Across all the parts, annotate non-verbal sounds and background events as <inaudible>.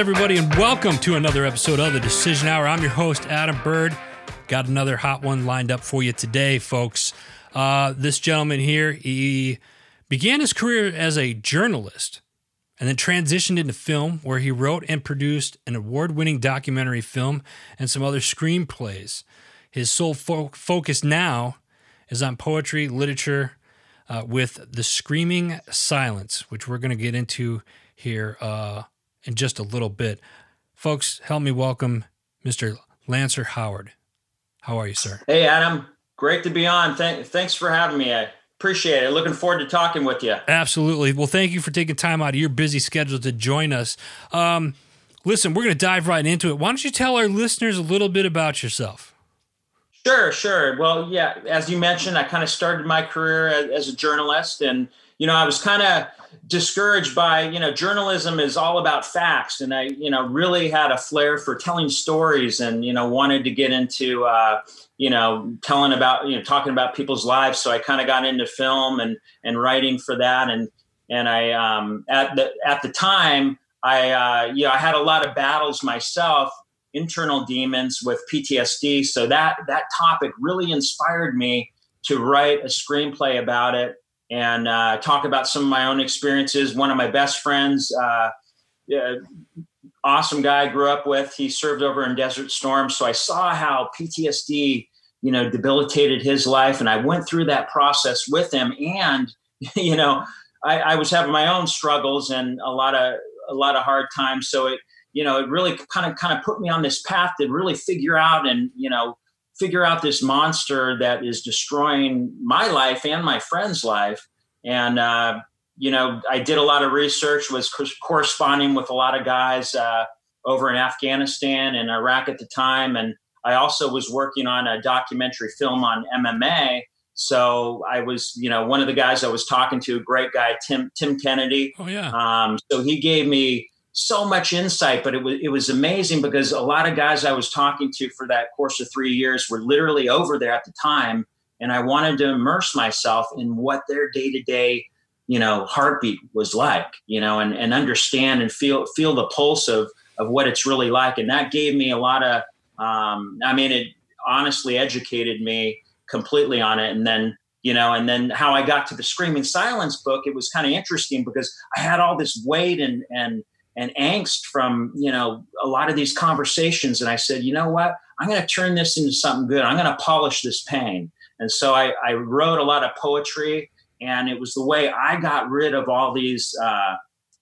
Everybody, and welcome to another episode of the Decision Hour. I'm your host, Adam Bird. Got another hot one lined up for you today, folks. Uh, this gentleman here, he began his career as a journalist and then transitioned into film, where he wrote and produced an award winning documentary film and some other screenplays. His sole fo- focus now is on poetry, literature, uh, with The Screaming Silence, which we're going to get into here uh, in just a little bit. Folks, help me welcome Mr. Lanser Howard. How are you, sir? Hey, Adam. Great to be on. Th- thanks for having me. I appreciate it. Looking forward to talking with you. Absolutely. Well, thank you for taking time out of your busy schedule to join us. Um, listen, we're going to dive right into it. Why don't you tell our listeners a little bit about yourself? Sure, sure. Well, yeah, as you mentioned, I kind of started my career as, as a journalist, and you know, I was kind of discouraged by you know journalism is all about facts. And i you know really had a flair for telling stories and you know wanted to get into uh, you know telling about you know talking about people's lives. So i kind of got into film and and writing for that. And and i um, at the at the time i uh, you know i had a lot of battles myself internal demons with ptsd so that that topic really inspired me to write a screenplay about it and uh, talk about some of my own experiences. One of my best friends, uh, awesome guy I grew up with, he served over in Desert Storm. So I saw how PTSD, you know, debilitated his life. And I went through that process with him. And, <laughs> you know, I, I was having my own struggles and a lot of, a lot of hard times. So it, you know, it really kind of, kind of put me on this path to really figure out and, you know, figure out this monster that is destroying my life and my friend's life. And, uh, you know, I did a lot of research, was corresponding with a lot of guys uh, over in Afghanistan and Iraq at the time. And I also was working on a documentary film on MMA. So I was, you know, one of the guys I was talking to, a great guy, Tim Tim Kennedy. Oh yeah. Um, so he gave me so much insight, but it was it was amazing because a lot of guys I was talking to for that course of three years were literally over there at the time, and I wanted to immerse myself in what their day to day, you know, heartbeat was like, you know, and and understand and feel feel the pulse of of what it's really like, and that gave me a lot of, um, I mean, it honestly educated me completely on it, and then you know and then how i got to the screaming silence book it was kind of interesting because i had all this weight and and and angst from you know a lot of these conversations. And i said you know what? I'm going to turn this into something good. I'm going to polish this pain. And so I, I, wrote a lot of poetry and it was the way i got rid of all these uh,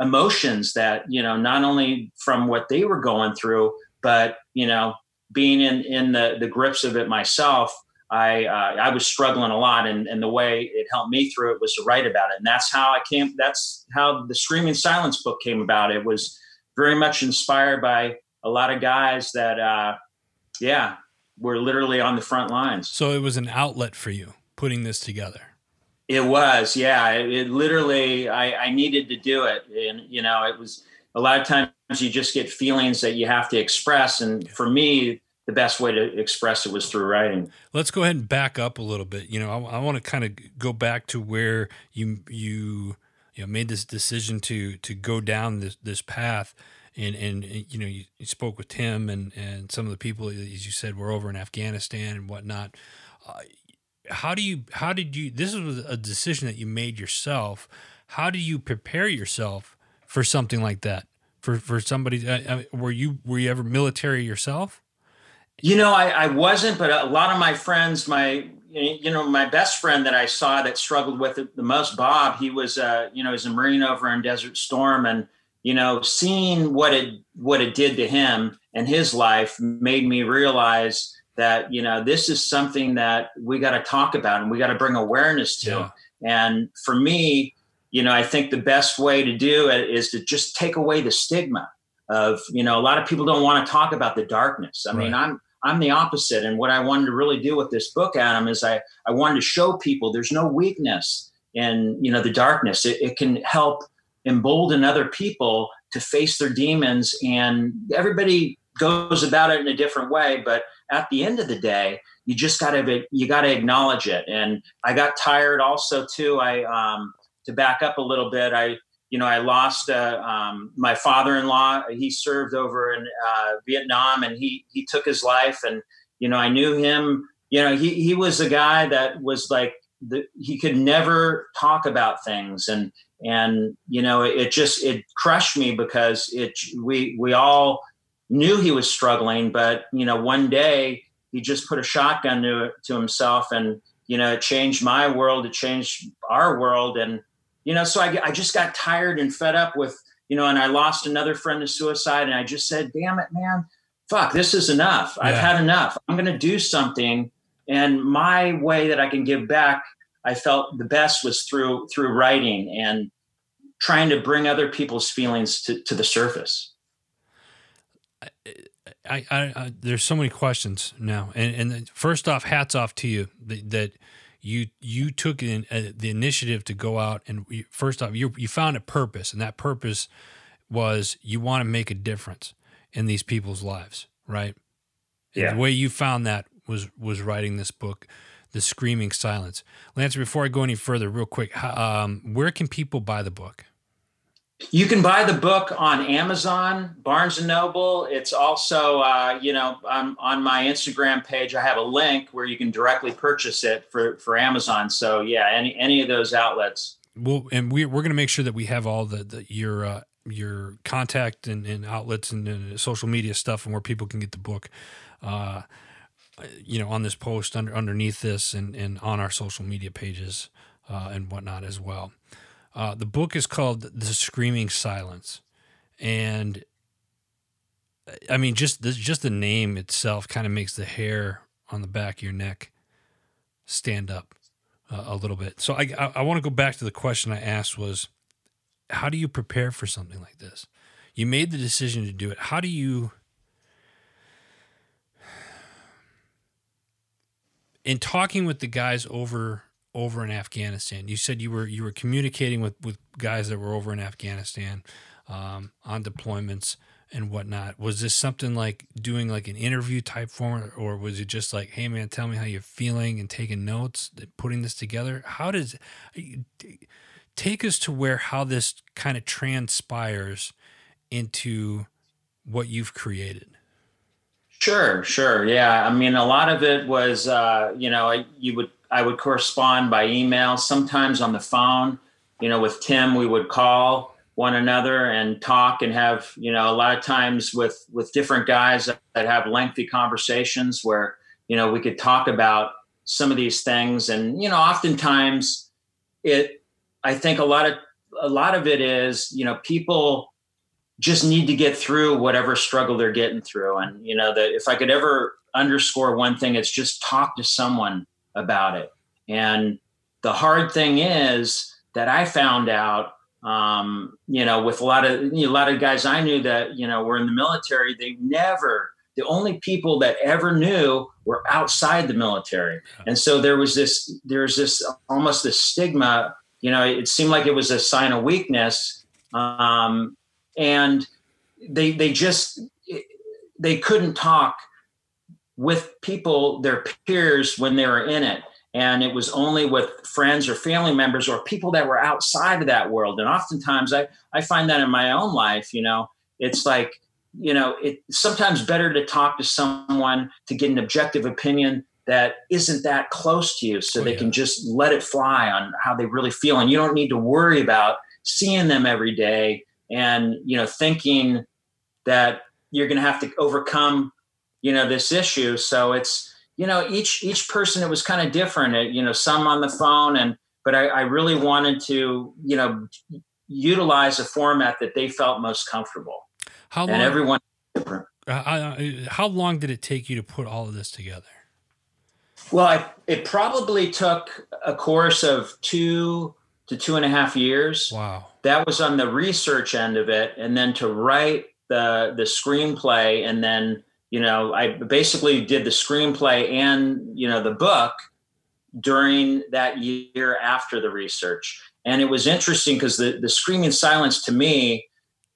emotions that you know not only from what they were going through but you know being in in the, the grips of it myself I uh, I was struggling a lot, and, and the way it helped me through it was to write about it, and that's how I came. That's how the Screaming Silence book came about. It was very much inspired by a lot of guys that, uh, yeah, were literally on the front lines. So it was an outlet for you putting this together. It was, yeah. It, it literally, I, I needed to do it, and you know, it was a lot of times you just get feelings that you have to express, and for me the best way to express it was through writing. Let's go ahead and back up a little bit. You know, I, I want to kind of go back to where you you you know made this decision to to go down this this path. And, and, you know you, you, spoke with Tim and, and some of the people as you said were over in Afghanistan and whatnot. Uh, how do you how did you this was a decision that you made yourself? How do you prepare yourself for something like that? For for somebody, uh, were you were you ever military yourself? You know, I, I wasn't, but a lot of my friends, my you know, my best friend that I saw that struggled with it the most, Bob, he was, uh, you know, he's a Marine over in Desert Storm, and you know, seeing what it what it did to him and his life made me realize that you know this is something that we got to talk about and we got to bring awareness to. Yeah. And for me, you know, I think the best way to do it is to just take away the stigma of you know a lot of people don't want to talk about the darkness. I right. mean, I'm I'm the opposite. And what I wanted to really do with this book, Adam, is I, I wanted to show people there's no weakness in, you know, the darkness. It, it can help embolden other people to face their demons. And everybody goes about it in a different way. But at the end of the day, you just gotta you gotta acknowledge it. And I got tired also too. I um to back up a little bit, I you know, I lost uh, um, my father-in-law. He served over in uh, Vietnam, and he he took his life. And you know, I knew him. You know, he he was a guy that was like the, he could never talk about things, and and you know, it, it just it crushed me because it we we all knew he was struggling, but you know, one day he just put a shotgun to to himself, and you know, it changed my world. It changed our world, and you know, so I, I just got tired and fed up with, you know, and I lost another friend to suicide. And I just said, damn it, man, fuck, this is enough. Yeah. I've had enough. I'm going to do something. And my way that I can give back, I felt the best was through, through writing and trying to bring other people's feelings to, to the surface. I, I, I, there's so many questions now, and and first off, hats off to you that, that you you took in, uh, the initiative to go out and you, first off you you found a purpose and that purpose was you want to make a difference in these people's lives right? And yeah. the way you found that was was writing this book the screaming silence. Lance before I go any further real quick um, where can people buy the book you can buy the book on Amazon, Barnes and Noble. It's also, uh, you know, on, on my Instagram page, I have a link where you can directly purchase it for, for Amazon. So yeah, any any of those outlets. Well, and we, we're going to make sure that we have all the, the your uh, your contact and, and outlets and, and, social media stuff and where people can get the book. Uh, you know, on this post under underneath this and, and on our social media pages uh, and whatnot as well. Uh, the book is called The Screaming Silence, and I mean, just the, just the name itself kind of makes the hair on the back of your neck stand up uh, a little bit. So I, I, I want to go back to the question I asked was, how do you prepare for something like this? You made the decision to do it. How do you? In talking with the guys over over in Afghanistan. You said you were you were communicating with with guys that were over in Afghanistan um, on deployments and whatnot. Was this something like doing like an interview type form, or was it just like, hey man, tell me how you're feeling and taking notes, putting this together? How does take us to where how this kind of transpires into what you've created? Sure, sure. Yeah. I mean, a lot of it was, uh, you know, you would I would correspond by email, sometimes on the phone. You know, with Tim, we would call one another and talk and have, you know, a lot of times with with different guys that, have lengthy conversations where, you know, we could talk about some of these things. And, you know, oftentimes it I think a lot of a lot of it is, you know, people just need to get through whatever struggle they're getting through. And, you know, that if I could ever underscore one thing, it's just talk to someone about it. And the hard thing is that I found out, um, you know, with a lot of you know, a lot of guys I knew that you know were in the military, they never. The only people that ever knew were outside the military, and so there was this. There's this almost this stigma. You know, it seemed like it was a sign of weakness, um, and they they just they couldn't talk with people, their peers, when they were in it. And it was only with friends or family members or people that were outside of that world. And oftentimes I, I find that in my own life, you know, it's like, you know, it's sometimes better to talk to someone to get an objective opinion that isn't that close to you so oh, they yeah. can just let it fly on how they really feel. And you don't need to worry about seeing them every day and, you know, thinking that you're going to have to overcome you know this issue. So it's you know each each person it was kind of different. It, you know some on the phone and but I, I really wanted to you know utilize a format that they felt most comfortable. How long, and everyone different. Uh, how long did it take you to put all of this together? Well I, it probably took a course of two to two and a half years. Wow. That was on the research end of it and then to write the the screenplay and then you know, I basically did the screenplay and, you know, the book during that year after the research. And it was interesting because the, the screaming silence to me,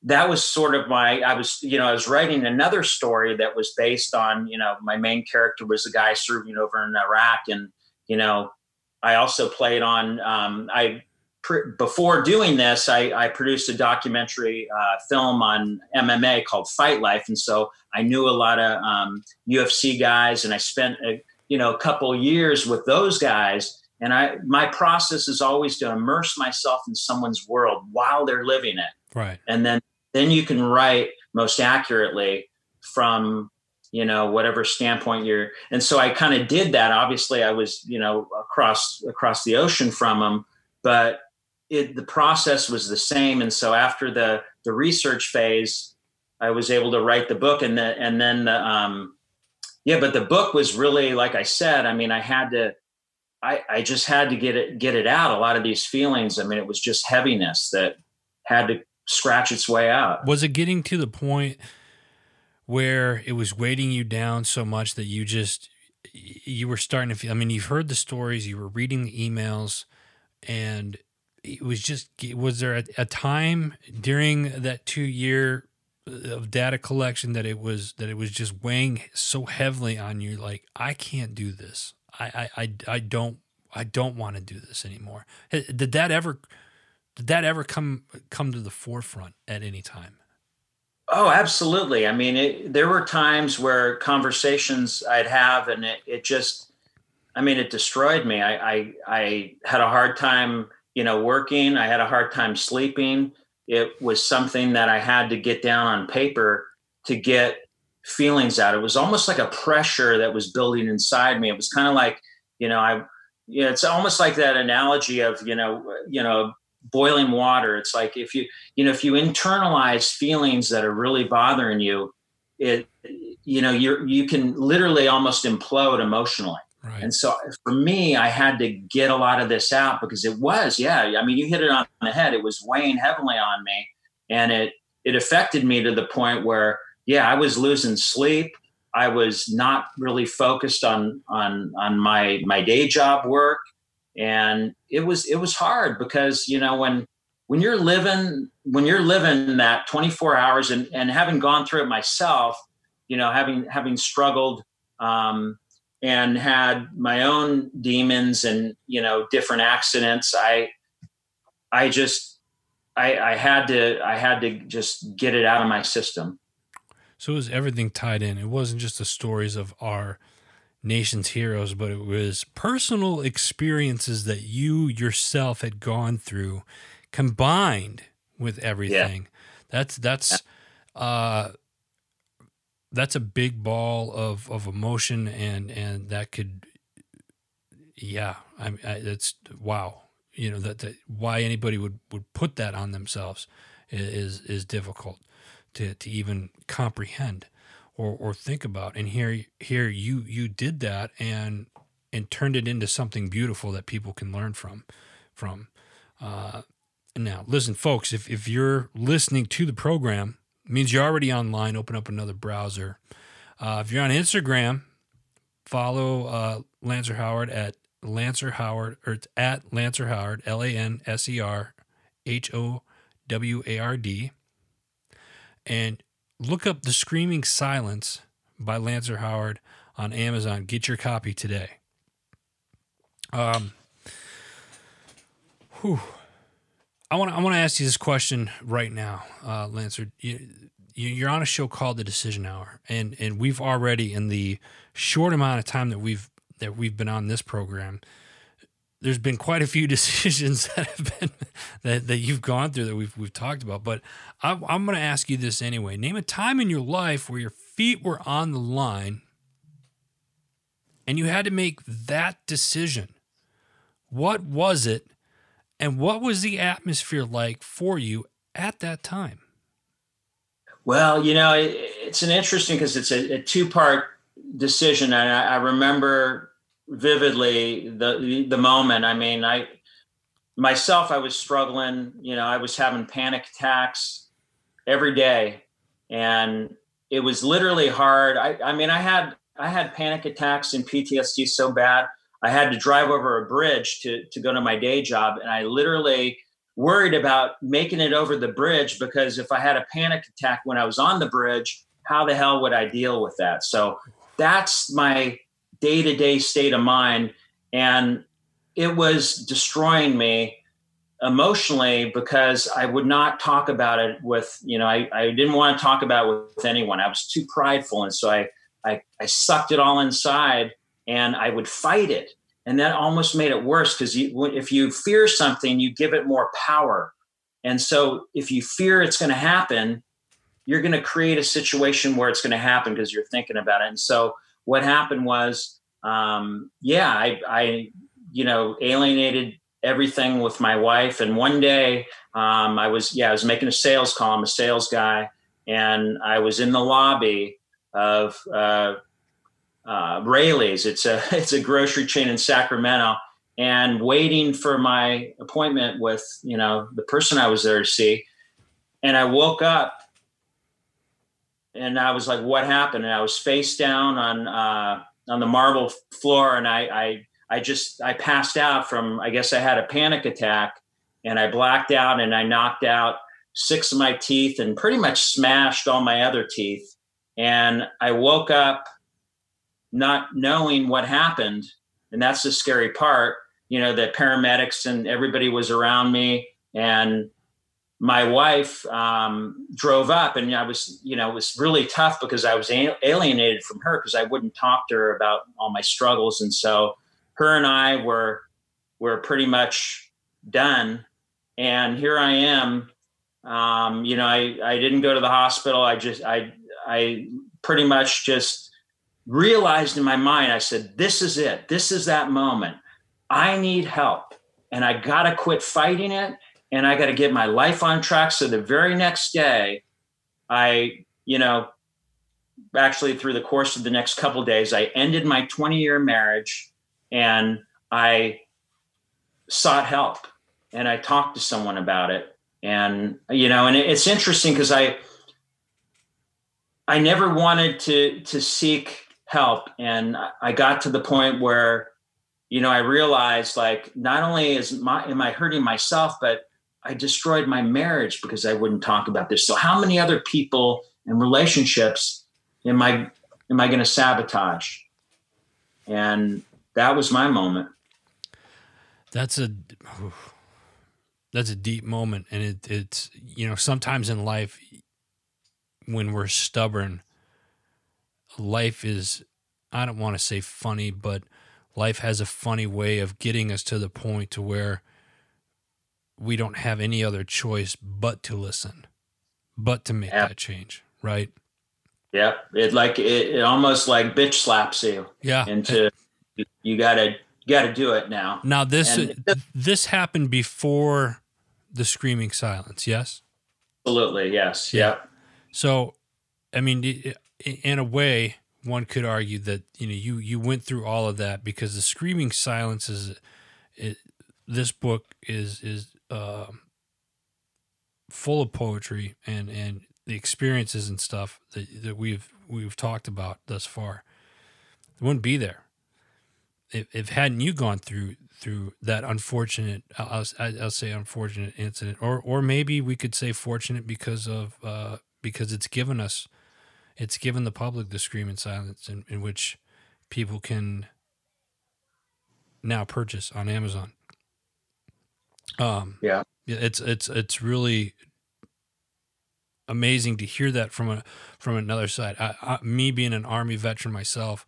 that was sort of my, I was, you know, I was writing another story that was based on, you know, my main character was a guy serving over in Iraq. And, you know, I also played on, um, I pr- before doing this, I, I produced a documentary uh, film on MMA called Fight Life, and so I knew a lot of um, UFC guys, and I spent a, you know a couple years with those guys. And I my process is always to immerse myself in someone's world while they're living it, right? And then then you can write most accurately from you know whatever standpoint you're and so i kind of did that obviously i was you know across across the ocean from them but it the process was the same. And so after the the research phase i was able to write the book and then and then the um yeah but the book was really like i said i mean i had to i i just had to get it get it out. A lot of these feelings i mean it was just heaviness that had to scratch its way out. Was it getting to the point where it was weighting you down so much that you just you were starting to feel i mean you've heard the stories you were reading the emails and it was just was there a, a time during that two year uh, of data collection that it was that it was just weighing so heavily on you like i can't do this i i i, I don't i don't want to do this anymore did that ever did that ever come come to the forefront at any time Oh, absolutely. I mean, it, there were times where conversations I'd have, and it, it just, I mean, it destroyed me. I, I, I had a hard time, you know, working. I had a hard time sleeping. It was something that I had to get down on paper to get feelings out. It was almost like a pressure that was building inside me. It was kind of like, you know, I, you know, it's almost like that analogy of, you know, you know, boiling water. It's like if you, you know, if you internalize feelings that are really bothering you, it, you know, you're, you can literally almost implode emotionally. Right. And so for me, I had to get a lot of this out because it was, yeah. I mean, you hit it on the head. It was weighing heavily on me, and it it affected me to the point where, yeah, I was losing sleep. I was not really focused on on on my my day job work and it was it was hard because you know when when you're living when you're living that 24 hours and and having gone through it myself you know having having struggled um, and had my own demons and you know different accidents i i just i i had to i had to just get it out of my system so it was everything tied in it wasn't just the stories of our nation's heroes, but it was personal experiences that you yourself had gone through combined with everything. Yeah. That's that's uh that's a big ball of of emotion and and that could yeah, I, I it's wow. You know that, that why anybody would would put that on themselves is is difficult to to even comprehend or or think about. And here here you you did that and and turned it into something beautiful that people can learn from from. Uh, now, listen, folks, if, if you're listening to the program, means you're already online. Open up another browser. Uh, if you're on Instagram, follow uh, Lanser Howard at Lanser Howard, or it's at Lanser Howard, L A N S E R H O W A R D. And look up The Screaming Silence by Lanser Howard on Amazon. Get your copy today. Um, whew. I want to I want to ask you this question right now, uh, Lanser. You, you're on a show called The Decision Hour, and and we've already in the short amount of time that we've that we've been on this program, there's been quite a few <laughs> decisions that have been that, that you've gone through that we've we've talked about. But I'm, I'm going to ask you this anyway. Name a time in your life where your feet were on the line, and you had to make that decision. What was it, and what was the atmosphere like for you at that time? Well, you know, it, it's an interesting because it's a, a two part decision, and I, I remember vividly the the moment. I mean, I myself, I was struggling. You know, I was having panic attacks every day, and it was literally hard. I, I mean, I had I had panic attacks and PTSD so bad. I had to drive over a bridge to to go to my day job, and I literally worried about making it over the bridge because if I had a panic attack when I was on the bridge, how the hell would I deal with that? So that's my day to day state of mind. And it was destroying me emotionally because I would not talk about it with, you know, I, I didn't want to talk about it with anyone. I was too prideful. And so I, I, I sucked it all inside and I would fight it. And that almost made it worse because if you fear something, you give it more power. And so if you fear it's going to happen, you're going to create a situation where it's going to happen because you're thinking about it. And so what happened was, um, yeah, I, I, you know, alienated everything with my wife. And one day, um, I was, yeah, I was making a sales call. I'm a sales guy, and I was in the lobby of uh, uh, Raley's. It's a <laughs> it's a grocery chain in Sacramento, and waiting for my appointment with you know the person I was there to see. And I woke up, and I was like, "What happened?" And I was face down on uh, on the marble floor, and I, I I just I passed out from I guess I had a panic attack and I blacked out and I knocked out six of my teeth and pretty much smashed all my other teeth. And I woke up not knowing what happened. And that's the scary part. You know, the paramedics and everybody was around me. And my wife um, drove up, and I was, you know, it was really tough because I was alienated from her because I wouldn't talk to her about all my struggles. And so her and I were were pretty much done. And here I am. Um, you know, I, I didn't go to the hospital. I just I I pretty much just realized in my mind, I said, this is it. This is that moment. I need help. And I gotta quit fighting it and I gotta get my life on track. So the very next day, I, you know, actually through the course of the next couple days, I ended my 20 year marriage and I sought help and I talked to someone about it. And you know, and it's interesting because I I never wanted to to seek help, and I got to the point where you know I realized like not only is my am I hurting myself, but I destroyed my marriage because I wouldn't talk about this. So how many other people and relationships am I am I going to sabotage? And that was my moment. That's a that's a deep moment, and it, it's you know sometimes in life when we're stubborn, life is I don't want to say funny, but life has a funny way of getting us to the point to where we don't have any other choice but to listen, but to make that change, right? Yep. It like it, it almost like bitch slaps you. Yeah. Into you gotta you gotta do it now. Now this and, this happened before the screaming silence. Yes. Absolutely. Yes. Yeah. Yep. So, I mean, in a way, one could argue that you know you you went through all of that because the screaming silence is this book is is uh, full of poetry and and the experiences and stuff that that we've we've talked about thus far. It wouldn't be there if, if hadn't you gone through through that unfortunate I'll, I'll say unfortunate incident or or maybe we could say fortunate because of uh, because it's given us it's given the public the screaming silence in, in which people can now purchase on Amazon. Um, yeah, it's it's it's really amazing to hear that from a from another side. I, I, me being an army veteran myself,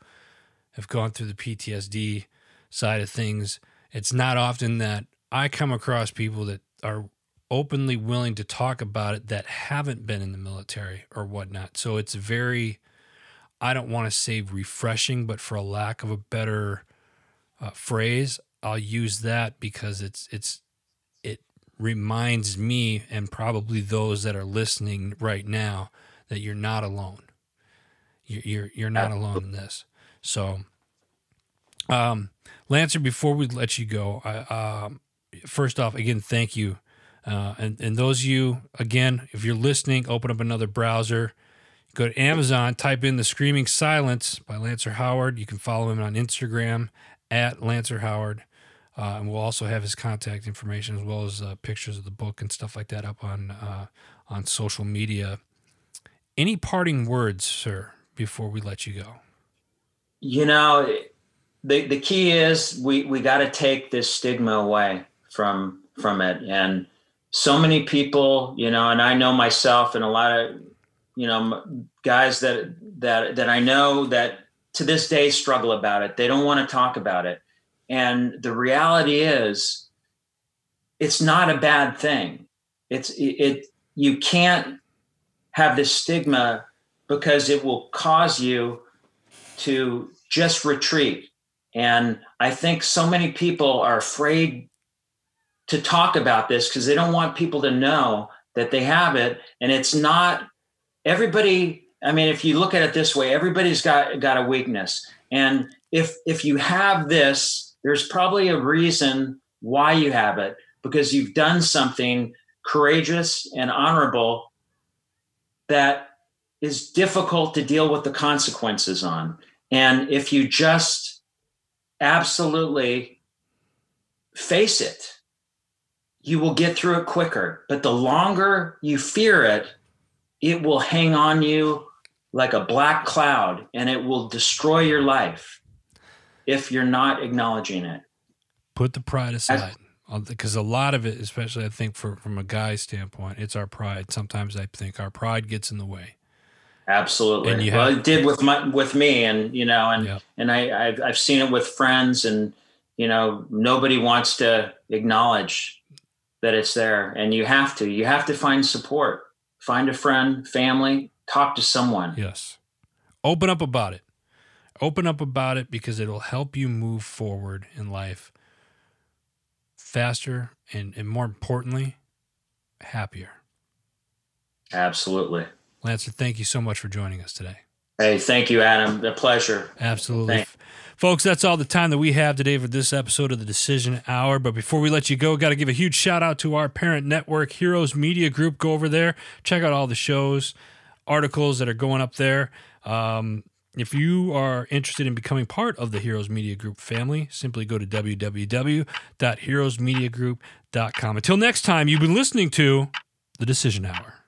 have gone through the PTSD side of things, it's not often that I come across people that are openly willing to talk about it that haven't been in the military or whatnot. So it's very, I don't want to say refreshing, but for a lack of a better uh, phrase, I'll use that because it's it's it reminds me and probably those that are listening right now that you're not alone. You're you're, you're not alone in this. So, um, Lanser, before we let you go, I, um, first off, again, thank you. Uh, and, and those of you, again, if you're listening, open up another browser, go to Amazon, type in The Screaming Silence by Lanser Howard. You can follow him on Instagram at Lanser Howard. Uh, and we'll also have his contact information as well as uh, pictures of the book and stuff like that up on uh, on social media. Any parting words, sir, before we let you go? you know the the key is we we got to take this stigma away from from it. And so many people, you know, and I know myself and a lot of, you know, guys that that that I know that to this day struggle about it. They don't want to talk about it. And the reality is it's not a bad thing. It's it, it you can't have this stigma because it will cause you to just retreat. And I think so many people are afraid to talk about this because they don't want people to know that they have it. And it's not everybody. I mean, if you look at it this way, everybody's got got a weakness. And if if you have this, there's probably a reason why you have it because you've done something courageous and honorable that is difficult to deal with the consequences on. And if you just absolutely face it, you will get through it quicker. But the longer you fear it, it will hang on you like a black cloud and it will destroy your life if you're not acknowledging it. Put the pride aside. Uh, because a lot of it, especially I think for, from a guy's standpoint, it's our pride. Sometimes I think our pride gets in the way. Absolutely. And you well, have, it did with my with me, and you know, and yeah. and I I've, I've seen it with friends, and you know, nobody wants to acknowledge that it's there, and you have to. You have to find support. Find a friend, family, talk to someone. Yes. Open up about it. Open up about it because it'll help you move forward in life faster and, and more importantly, happier. Absolutely. Lanser, thank you so much for joining us today. Hey, thank you, Adam. A pleasure. Absolutely. Thanks. Folks, that's all the time that we have today for this episode of the Decision Hour. But before we let you go, got to give a huge shout out to our parent network, Heroes Media Group. Go over there, check out all the shows, articles that are going up there. Um, if you are interested in becoming part of the Heroes Media Group family, simply go to www.heroesmediagroup.com. Until next time, you've been listening to The Decision Hour.